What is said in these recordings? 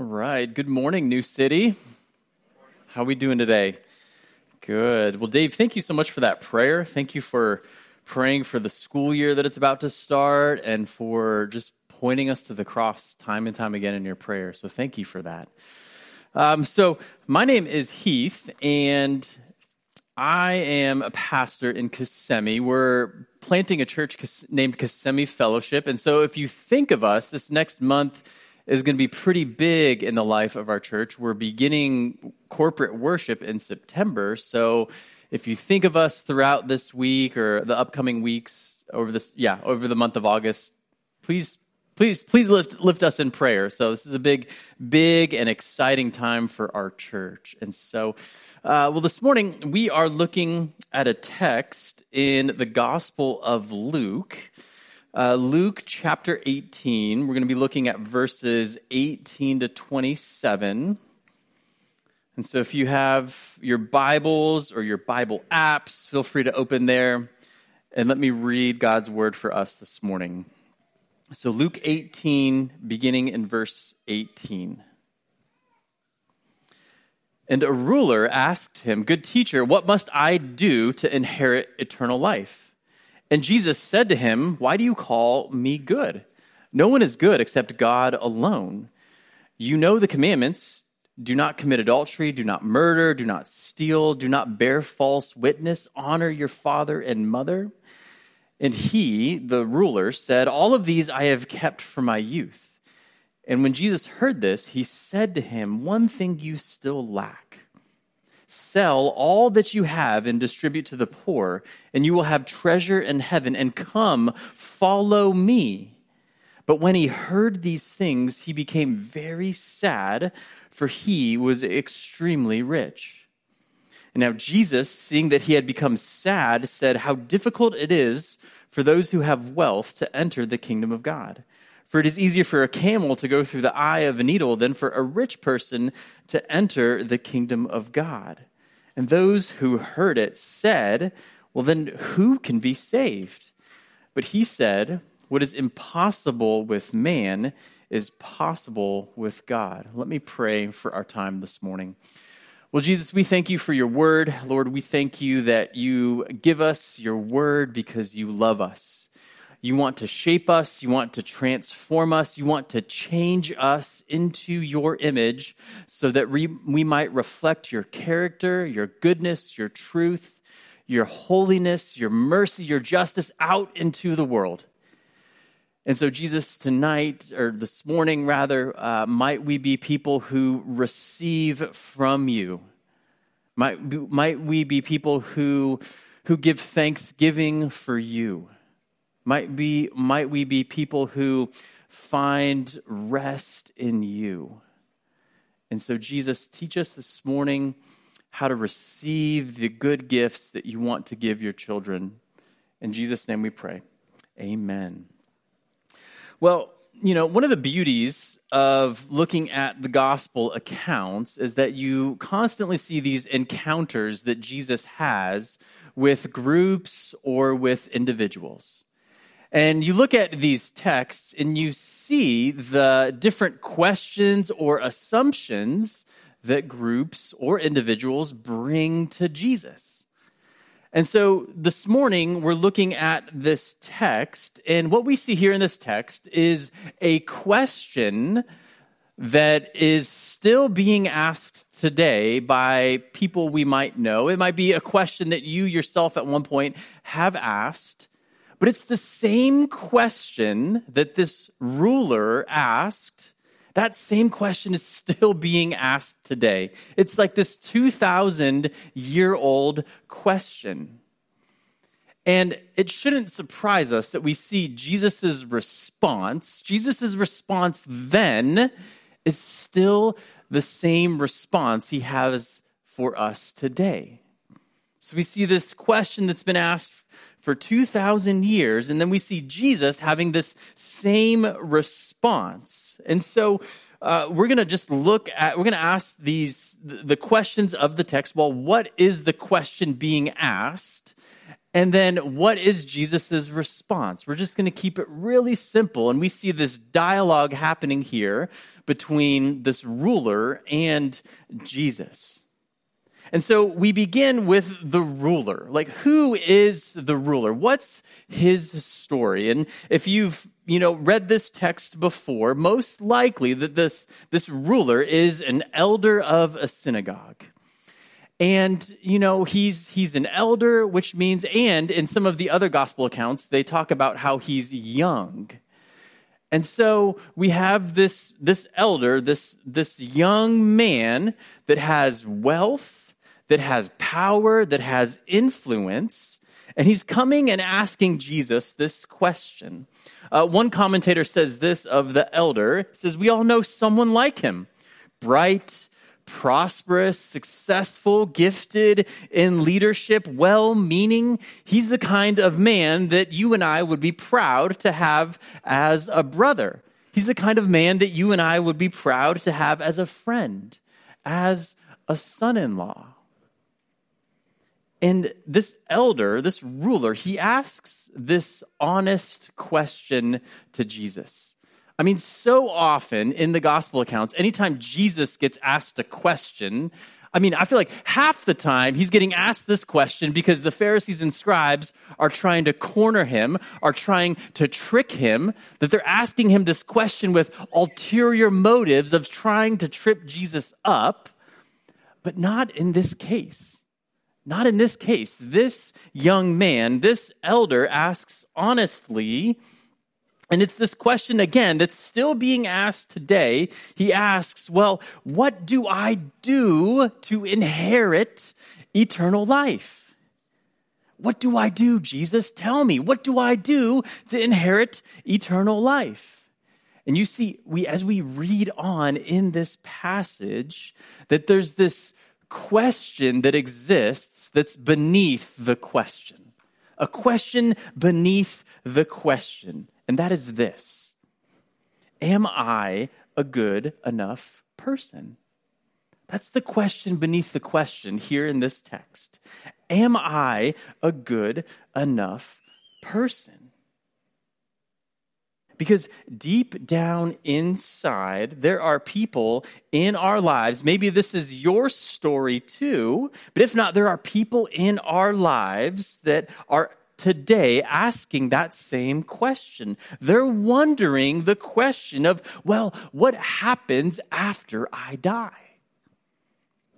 All right. Good morning, New City. How are we doing today? Good. Well, Dave, thank you so much for that prayer. Thank you for praying for the school year that it's about to start and for just pointing us to the cross time and time again in your prayer. So thank you for that. Um, so, my name is Heath, and I am a pastor in Kissimmee. We're planting a church named Kissimmee Fellowship. And so, if you think of us, this next month, is going to be pretty big in the life of our church. We're beginning corporate worship in September. So if you think of us throughout this week or the upcoming weeks over this, yeah, over the month of August, please, please, please lift, lift us in prayer. So this is a big, big and exciting time for our church. And so, uh, well, this morning we are looking at a text in the Gospel of Luke. Uh, Luke chapter 18, we're going to be looking at verses 18 to 27. And so if you have your Bibles or your Bible apps, feel free to open there and let me read God's word for us this morning. So, Luke 18, beginning in verse 18. And a ruler asked him, Good teacher, what must I do to inherit eternal life? And Jesus said to him, Why do you call me good? No one is good except God alone. You know the commandments do not commit adultery, do not murder, do not steal, do not bear false witness, honor your father and mother. And he, the ruler, said, All of these I have kept from my youth. And when Jesus heard this, he said to him, One thing you still lack Sell all that you have and distribute to the poor, and you will have treasure in heaven. And come, follow me. But when he heard these things, he became very sad, for he was extremely rich. And now Jesus, seeing that he had become sad, said, How difficult it is for those who have wealth to enter the kingdom of God. For it is easier for a camel to go through the eye of a needle than for a rich person to enter the kingdom of God. And those who heard it said, Well, then who can be saved? But he said, What is impossible with man is possible with God. Let me pray for our time this morning. Well, Jesus, we thank you for your word. Lord, we thank you that you give us your word because you love us. You want to shape us. You want to transform us. You want to change us into your image so that we, we might reflect your character, your goodness, your truth, your holiness, your mercy, your justice out into the world. And so, Jesus, tonight, or this morning rather, uh, might we be people who receive from you? Might, might we be people who, who give thanksgiving for you? Might, be, might we be people who find rest in you? And so, Jesus, teach us this morning how to receive the good gifts that you want to give your children. In Jesus' name we pray. Amen. Well, you know, one of the beauties of looking at the gospel accounts is that you constantly see these encounters that Jesus has with groups or with individuals. And you look at these texts and you see the different questions or assumptions that groups or individuals bring to Jesus. And so this morning we're looking at this text, and what we see here in this text is a question that is still being asked today by people we might know. It might be a question that you yourself at one point have asked. But it's the same question that this ruler asked. That same question is still being asked today. It's like this 2,000 year old question. And it shouldn't surprise us that we see Jesus' response. Jesus' response then is still the same response he has for us today. So we see this question that's been asked for 2,000 years. And then we see Jesus having this same response. And so uh, we're going to just look at, we're going to ask these, the questions of the text. Well, what is the question being asked? And then what is Jesus' response? We're just going to keep it really simple. And we see this dialogue happening here between this ruler and Jesus. And so we begin with the ruler. Like, who is the ruler? What's his story? And if you've, you know, read this text before, most likely that this, this ruler is an elder of a synagogue. And, you know, he's, he's an elder, which means, and in some of the other gospel accounts, they talk about how he's young. And so we have this, this elder, this, this young man that has wealth, that has power, that has influence. And he's coming and asking Jesus this question. Uh, one commentator says this of the elder says, We all know someone like him, bright, prosperous, successful, gifted in leadership, well meaning. He's the kind of man that you and I would be proud to have as a brother. He's the kind of man that you and I would be proud to have as a friend, as a son in law. And this elder, this ruler, he asks this honest question to Jesus. I mean, so often in the gospel accounts, anytime Jesus gets asked a question, I mean, I feel like half the time he's getting asked this question because the Pharisees and scribes are trying to corner him, are trying to trick him, that they're asking him this question with ulterior motives of trying to trip Jesus up, but not in this case. Not in this case. This young man, this elder asks honestly, and it's this question again that's still being asked today. He asks, Well, what do I do to inherit eternal life? What do I do, Jesus? Tell me. What do I do to inherit eternal life? And you see, we, as we read on in this passage, that there's this question that exists that's beneath the question. A question beneath the question and that is this Am I a good enough person? That's the question beneath the question here in this text. Am I a good enough person? Because deep down inside, there are people in our lives. Maybe this is your story too, but if not, there are people in our lives that are today asking that same question. They're wondering the question of, well, what happens after I die?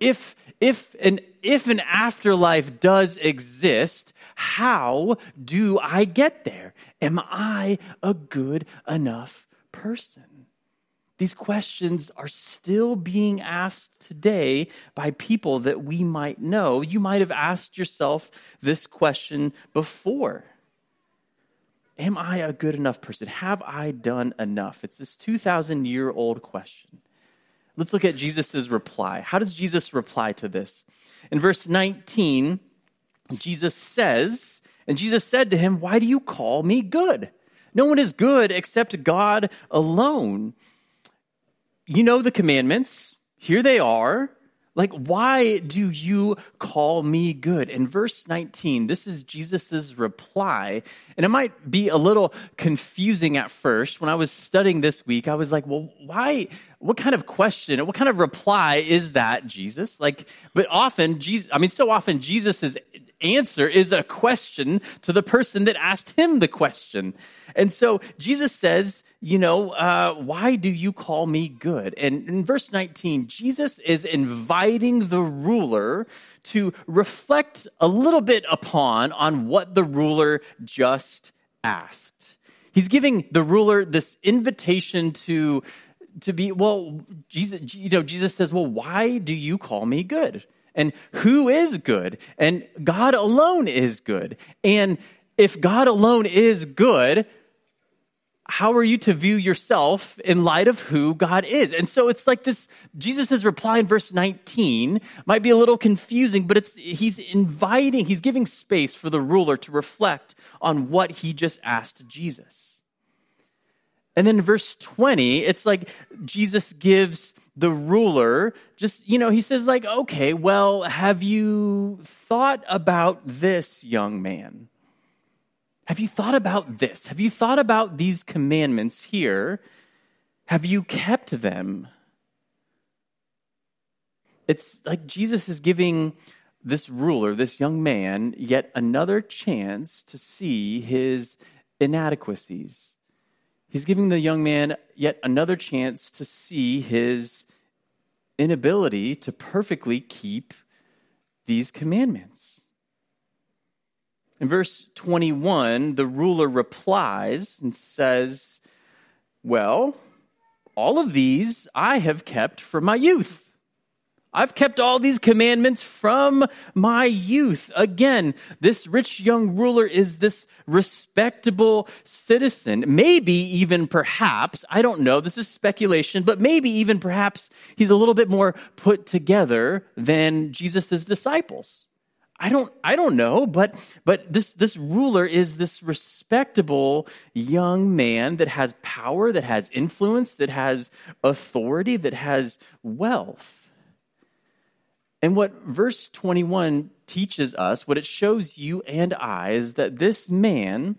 If, if, an, if an afterlife does exist, how do I get there? Am I a good enough person? These questions are still being asked today by people that we might know. You might have asked yourself this question before Am I a good enough person? Have I done enough? It's this 2,000 year old question. Let's look at Jesus' reply. How does Jesus reply to this? In verse 19, Jesus says, And Jesus said to him, Why do you call me good? No one is good except God alone you know the commandments. Here they are. Like, why do you call me good? In verse 19, this is Jesus' reply. And it might be a little confusing at first. When I was studying this week, I was like, well, why? What kind of question, what kind of reply is that, Jesus? Like, but often, Jesus, I mean, so often, Jesus' answer is a question to the person that asked him the question. And so Jesus says, you know, uh, why do you call me good? And in verse 19, Jesus is inviting the ruler to reflect a little bit upon on what the ruler just asked. He's giving the ruler this invitation to to be well jesus you know jesus says well why do you call me good and who is good and god alone is good and if god alone is good how are you to view yourself in light of who God is? And so it's like this Jesus' reply in verse 19 might be a little confusing, but it's he's inviting, he's giving space for the ruler to reflect on what he just asked Jesus. And then in verse 20, it's like Jesus gives the ruler just, you know, he says, like, okay, well, have you thought about this, young man? Have you thought about this? Have you thought about these commandments here? Have you kept them? It's like Jesus is giving this ruler, this young man, yet another chance to see his inadequacies. He's giving the young man yet another chance to see his inability to perfectly keep these commandments. In verse 21, the ruler replies and says, Well, all of these I have kept from my youth. I've kept all these commandments from my youth. Again, this rich young ruler is this respectable citizen. Maybe even perhaps, I don't know, this is speculation, but maybe even perhaps he's a little bit more put together than Jesus' disciples. I don't, I don't know, but, but this, this ruler is this respectable young man that has power, that has influence, that has authority, that has wealth. And what verse 21 teaches us, what it shows you and I, is that this man,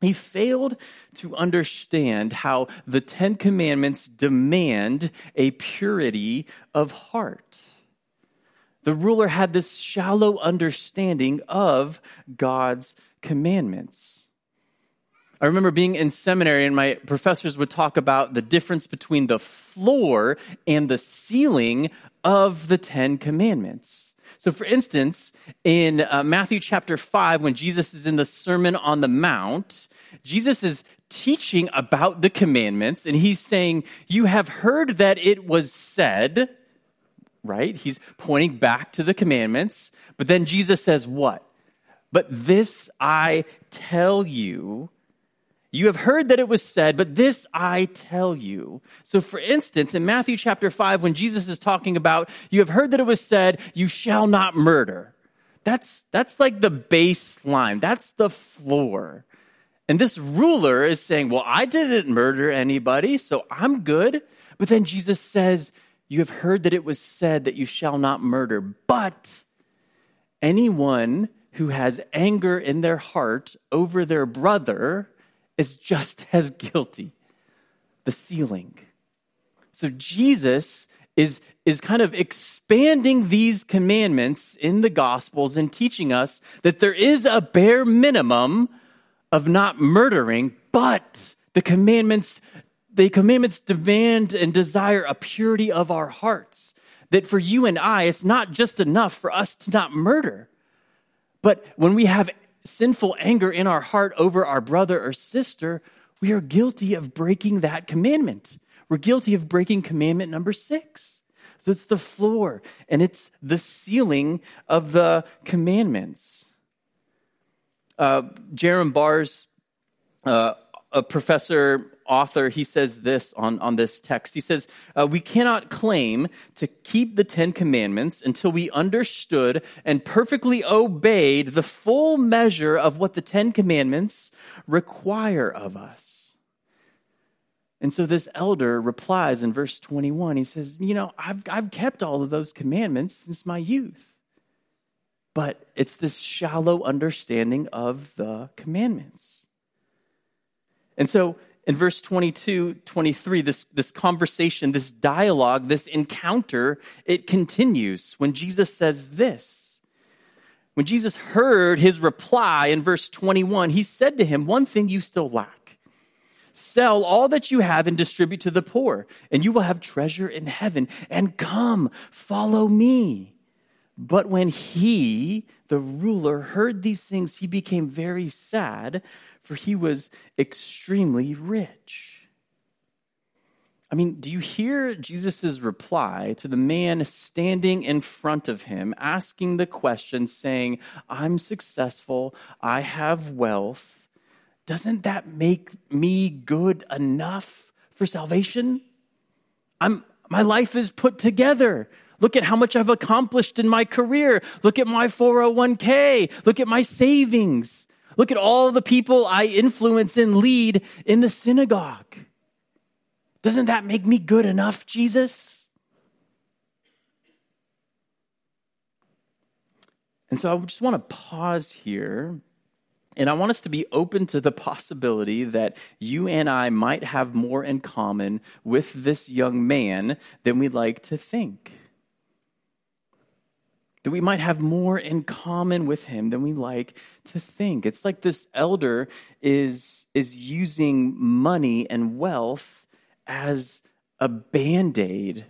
he failed to understand how the Ten Commandments demand a purity of heart. The ruler had this shallow understanding of God's commandments. I remember being in seminary and my professors would talk about the difference between the floor and the ceiling of the Ten Commandments. So, for instance, in uh, Matthew chapter 5, when Jesus is in the Sermon on the Mount, Jesus is teaching about the commandments, and he's saying, You have heard that it was said, right? He's pointing back to the commandments, but then Jesus says, What? But this I tell you you have heard that it was said, but this I tell you. So, for instance, in Matthew chapter 5, when Jesus is talking about, you have heard that it was said, you shall not murder. That's, that's like the baseline, that's the floor. And this ruler is saying, well, I didn't murder anybody, so I'm good. But then Jesus says, you have heard that it was said that you shall not murder, but anyone who has anger in their heart over their brother is just as guilty the ceiling. So Jesus is, is kind of expanding these commandments in the Gospels and teaching us that there is a bare minimum of not murdering, but the commandments, the commandments demand and desire a purity of our hearts. That for you and I, it's not just enough for us to not murder. But when we have sinful anger in our heart over our brother or sister, we are guilty of breaking that commandment. We're guilty of breaking commandment number six. So it's the floor and it's the ceiling of the commandments. Uh, Jerram Barrs, uh, a professor author, he says this on, on this text. He says, uh, We cannot claim to keep the Ten Commandments until we understood and perfectly obeyed the full measure of what the Ten Commandments require of us. And so this elder replies in verse 21. He says, You know, I've, I've kept all of those commandments since my youth. But it's this shallow understanding of the commandments. And so in verse 22, 23, this, this conversation, this dialogue, this encounter, it continues when Jesus says this. When Jesus heard his reply in verse 21, he said to him, One thing you still lack. Sell all that you have and distribute to the poor, and you will have treasure in heaven. And come, follow me. But when he, the ruler, heard these things, he became very sad for he was extremely rich. I mean, do you hear Jesus' reply to the man standing in front of him, asking the question, saying, I'm successful, I have wealth? Doesn't that make me good enough for salvation? I'm, my life is put together. Look at how much I've accomplished in my career. Look at my 401k. Look at my savings. Look at all the people I influence and lead in the synagogue. Doesn't that make me good enough, Jesus? And so I just want to pause here. And I want us to be open to the possibility that you and I might have more in common with this young man than we'd like to think. That we might have more in common with him than we like to think. It's like this elder is, is using money and wealth as a band aid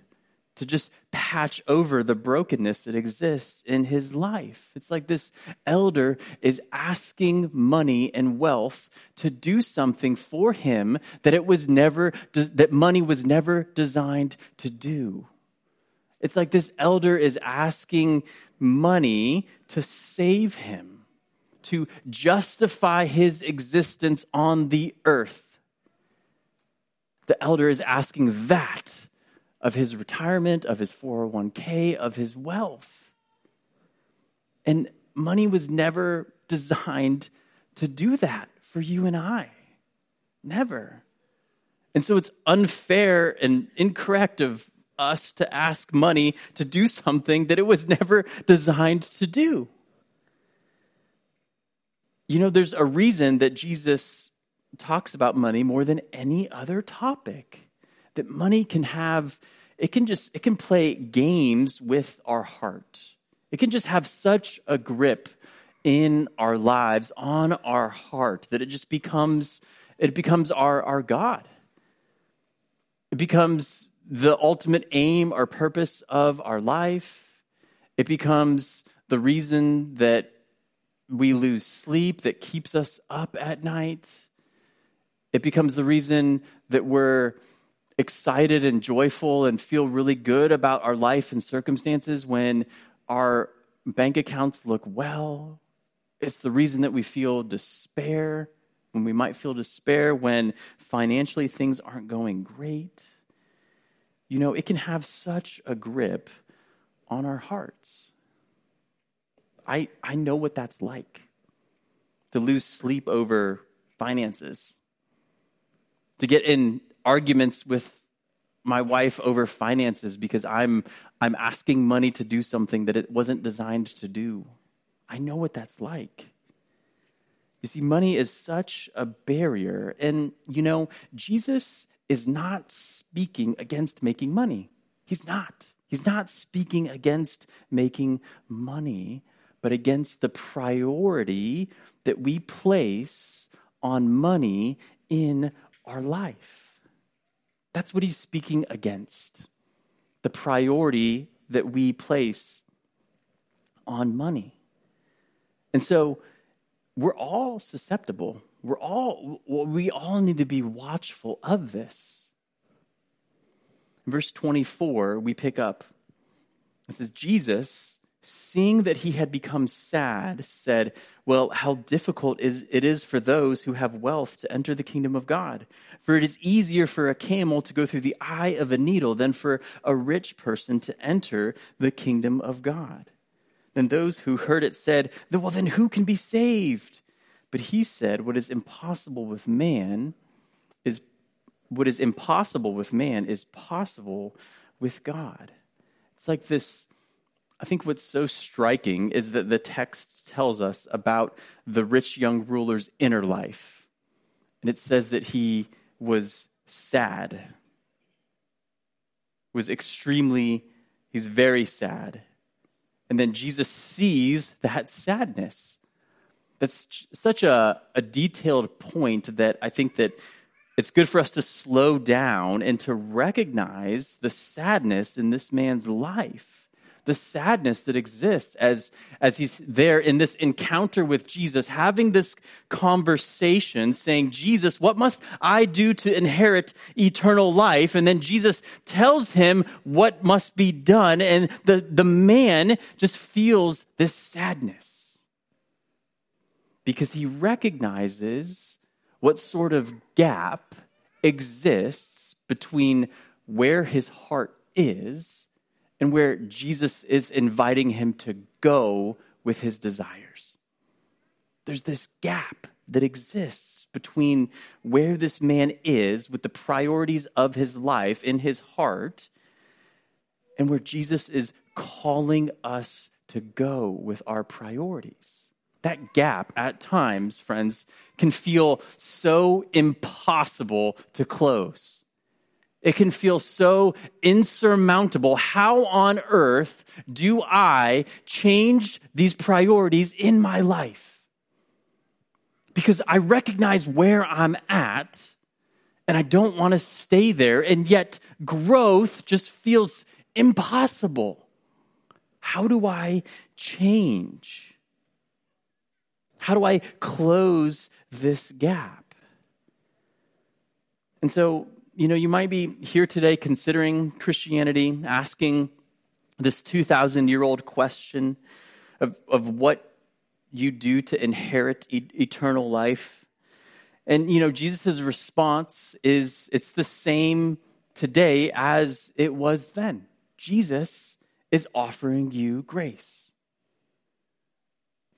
to just patch over the brokenness that exists in his life. It's like this elder is asking money and wealth to do something for him that it was never that money was never designed to do. It's like this elder is asking money to save him, to justify his existence on the earth. The elder is asking that of his retirement, of his 401k, of his wealth. And money was never designed to do that for you and I. Never. And so it's unfair and incorrect of us to ask money to do something that it was never designed to do. You know, there's a reason that Jesus talks about money more than any other topic. That money can have it can just it can play games with our heart. It can just have such a grip in our lives on our heart that it just becomes it becomes our our god. It becomes the ultimate aim or purpose of our life. It becomes the reason that we lose sleep that keeps us up at night. It becomes the reason that we're excited and joyful and feel really good about our life and circumstances when our bank accounts look well. It's the reason that we feel despair when we might feel despair when financially things aren't going great. You know, it can have such a grip on our hearts. I, I know what that's like to lose sleep over finances, to get in arguments with my wife over finances because I'm I'm asking money to do something that it wasn't designed to do. I know what that's like. You see, money is such a barrier. And, you know, Jesus is not speaking against making money. He's not. He's not speaking against making money, but against the priority that we place on money in our life. That's what he's speaking against the priority that we place on money. And so we're all susceptible. We're all, we all need to be watchful of this. In verse 24, we pick up. It says, Jesus seeing that he had become sad, said, Well, how difficult is, it is for those who have wealth to enter the kingdom of God. For it is easier for a camel to go through the eye of a needle than for a rich person to enter the kingdom of God. Then those who heard it said, Well, then who can be saved? But he said, What is impossible with man is what is impossible with man is possible with God. It's like this I think what's so striking is that the text tells us about the rich young ruler's inner life. And it says that he was sad, was extremely, he's very sad. And then Jesus sees that sadness. That's such a, a detailed point that I think that it's good for us to slow down and to recognize the sadness in this man's life the sadness that exists as, as he's there in this encounter with Jesus, having this conversation, saying, Jesus, what must I do to inherit eternal life? And then Jesus tells him what must be done. And the, the man just feels this sadness because he recognizes what sort of gap exists between where his heart is and where Jesus is inviting him to go with his desires. There's this gap that exists between where this man is with the priorities of his life in his heart and where Jesus is calling us to go with our priorities. That gap at times, friends, can feel so impossible to close. It can feel so insurmountable. How on earth do I change these priorities in my life? Because I recognize where I'm at and I don't want to stay there, and yet growth just feels impossible. How do I change? How do I close this gap? And so, you know, you might be here today considering Christianity, asking this 2,000 year old question of, of what you do to inherit e- eternal life. And, you know, Jesus' response is it's the same today as it was then. Jesus is offering you grace.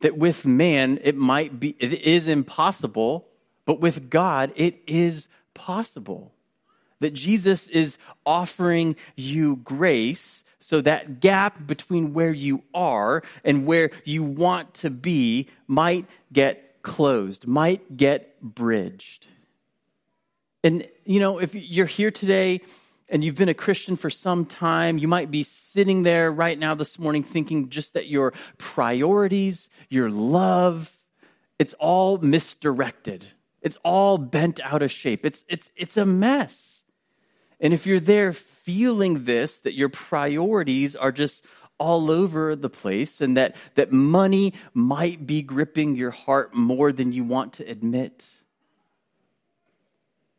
That with man, it might be, it is impossible, but with God, it is possible. That Jesus is offering you grace so that gap between where you are and where you want to be might get closed, might get bridged. And, you know, if you're here today and you've been a Christian for some time, you might be sitting there right now this morning thinking just that your priorities, your love, it's all misdirected. It's all bent out of shape. It's, it's, it's a mess. And if you're there feeling this, that your priorities are just all over the place and that, that money might be gripping your heart more than you want to admit,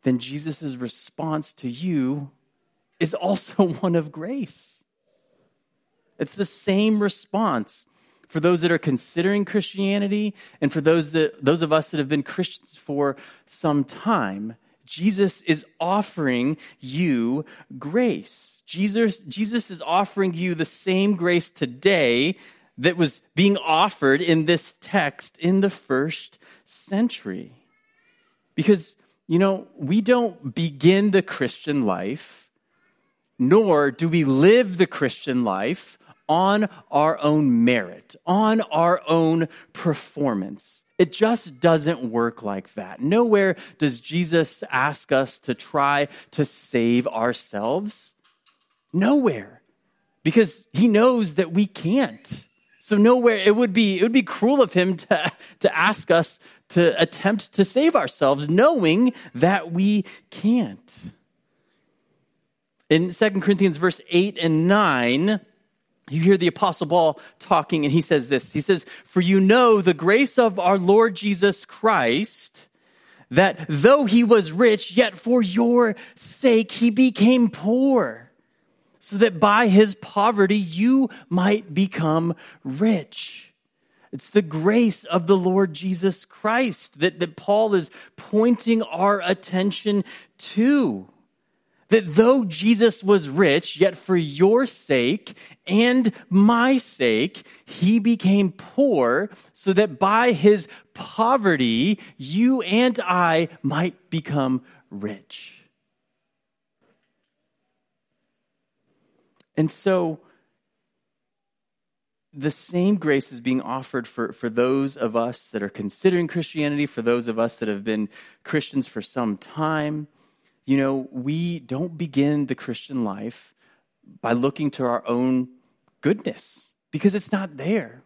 then Jesus' response to you is also one of grace. It's the same response for those that are considering Christianity and for those that those of us that have been Christians for some time. Jesus is offering you grace. Jesus, Jesus is offering you the same grace today that was being offered in this text in the first century. Because, you know, we don't begin the Christian life nor do we live the Christian life on our own merit, on our own performance. It just doesn't work like that. Nowhere does Jesus ask us to try to save ourselves. Nowhere. Because he knows that we can't. So nowhere it would be it would be cruel of him to, to ask us to attempt to save ourselves knowing that we can't. In 2 Corinthians verse 8 and 9, you hear the apostle Paul talking and he says this. He says, "For you know the grace of our Lord Jesus Christ, that though he was rich, yet for your sake he became poor, so that by his poverty you might become rich." It's the grace of the Lord Jesus Christ that, that Paul is pointing our attention to that though Jesus was rich, yet for your sake and my sake, he became poor so that by his poverty, you and I might become rich. And so, the same grace is being offered for, for those of us that are considering Christianity, for those of us that have been Christians for some time you know, we don't begin the Christian life by looking to our own goodness because it's not there.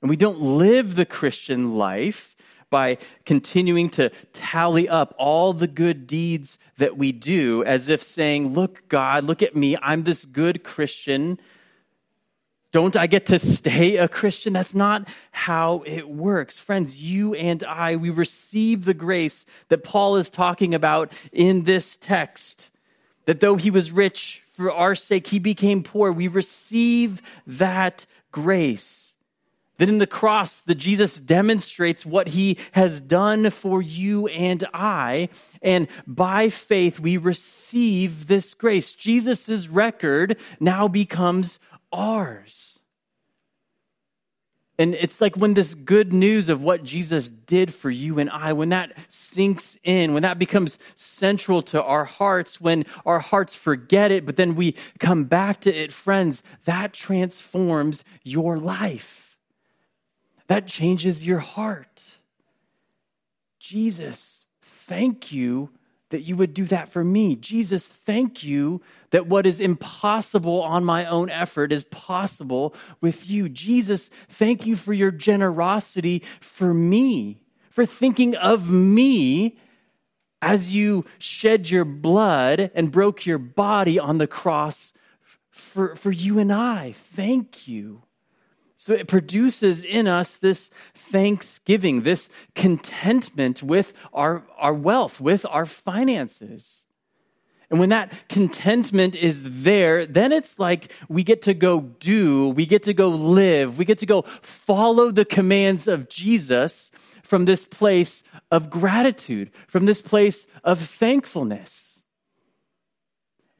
And we don't live the Christian life by continuing to tally up all the good deeds that we do as if saying, Look, God, look at me. I'm this good Christian. Don't I get to stay a Christian? That's not how it works. Friends, you and I, we receive the grace that Paul is talking about in this text. That though he was rich for our sake, he became poor. We receive that grace. That in the cross, that Jesus demonstrates what he has done for you and I. And by faith, we receive this grace. Jesus' record now becomes ours. And it's like when this good news of what Jesus did for you and I, when that sinks in, when that becomes central to our hearts, when our hearts forget it, but then we come back to it, friends, that transforms your life. That changes your heart. Jesus, thank you that you would do that for me. Jesus, thank you that what is impossible on my own effort is possible with you. Jesus, thank you for your generosity for me, for thinking of me as you shed your blood and broke your body on the cross for, for you and I. Thank you. So it produces in us this thanksgiving, this contentment with our, our wealth, with our finances. And when that contentment is there, then it's like we get to go do, we get to go live, we get to go follow the commands of Jesus from this place of gratitude, from this place of thankfulness.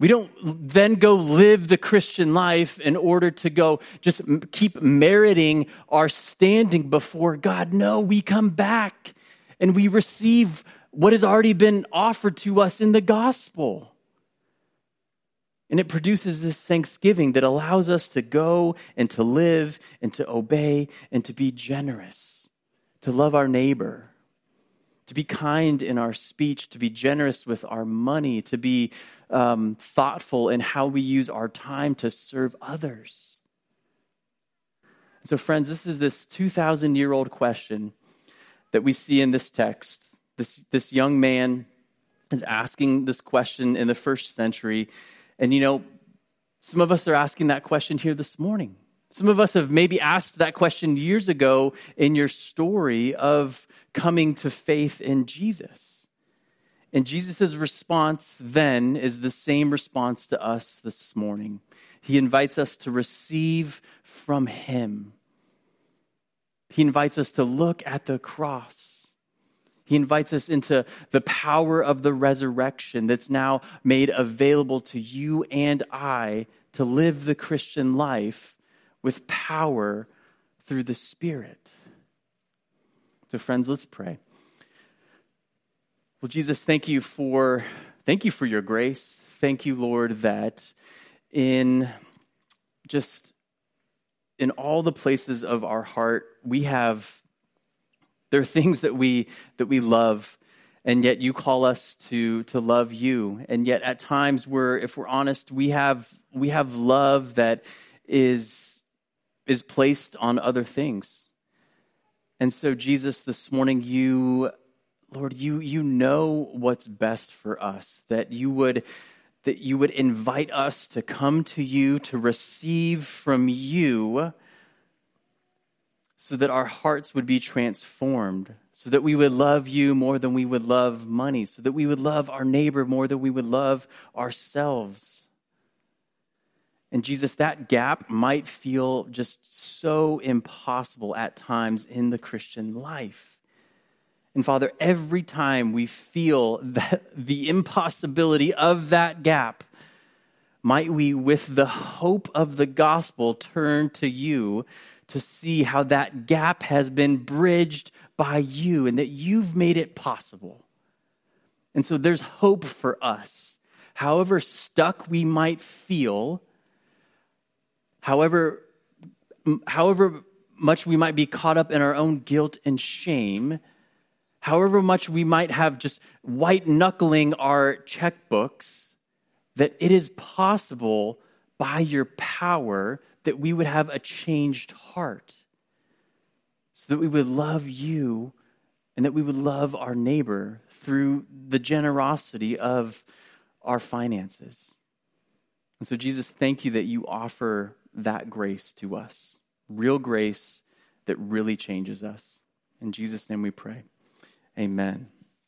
We don't then go live the Christian life in order to go just keep meriting our standing before God. No, we come back and we receive what has already been offered to us in the gospel. And it produces this thanksgiving that allows us to go and to live and to obey and to be generous, to love our neighbor, to be kind in our speech, to be generous with our money, to be um, thoughtful in how we use our time to serve others. So, friends, this is this 2,000 year old question that we see in this text. This, this young man is asking this question in the first century. And, you know, some of us are asking that question here this morning. Some of us have maybe asked that question years ago in your story of coming to faith in Jesus. And Jesus' response then is the same response to us this morning. He invites us to receive from Him. He invites us to look at the cross. He invites us into the power of the resurrection that's now made available to you and I to live the Christian life with power through the Spirit. So, friends, let's pray. Well, Jesus, thank you for thank you for your grace. Thank you, Lord, that in just in all the places of our heart, we have there are things that we that we love and yet you call us to to love you and yet at times we're if we're honest we have we have love that is is placed on other things and so jesus this morning you Lord, you, you know what's best for us, that you would that you would invite us to come to you, to receive from you, so that our hearts would be transformed, so that we would love you more than we would love money, so that we would love our neighbor more than we would love ourselves. And Jesus, that gap might feel just so impossible at times in the Christian life. And Father, every time we feel that the impossibility of that gap, might we, with the hope of the gospel, turn to you to see how that gap has been bridged by you and that you've made it possible. And so there's hope for us. However stuck we might feel, however, however much we might be caught up in our own guilt and shame, however much we might have just white knuckling our checkbooks, that it is possible by your power that we would have a changed heart, so that we would love you and that we would love our neighbor through the generosity of our finances. And so, Jesus, thank you that you offer that grace to us real grace that really changes us. In Jesus' name we pray. Amen.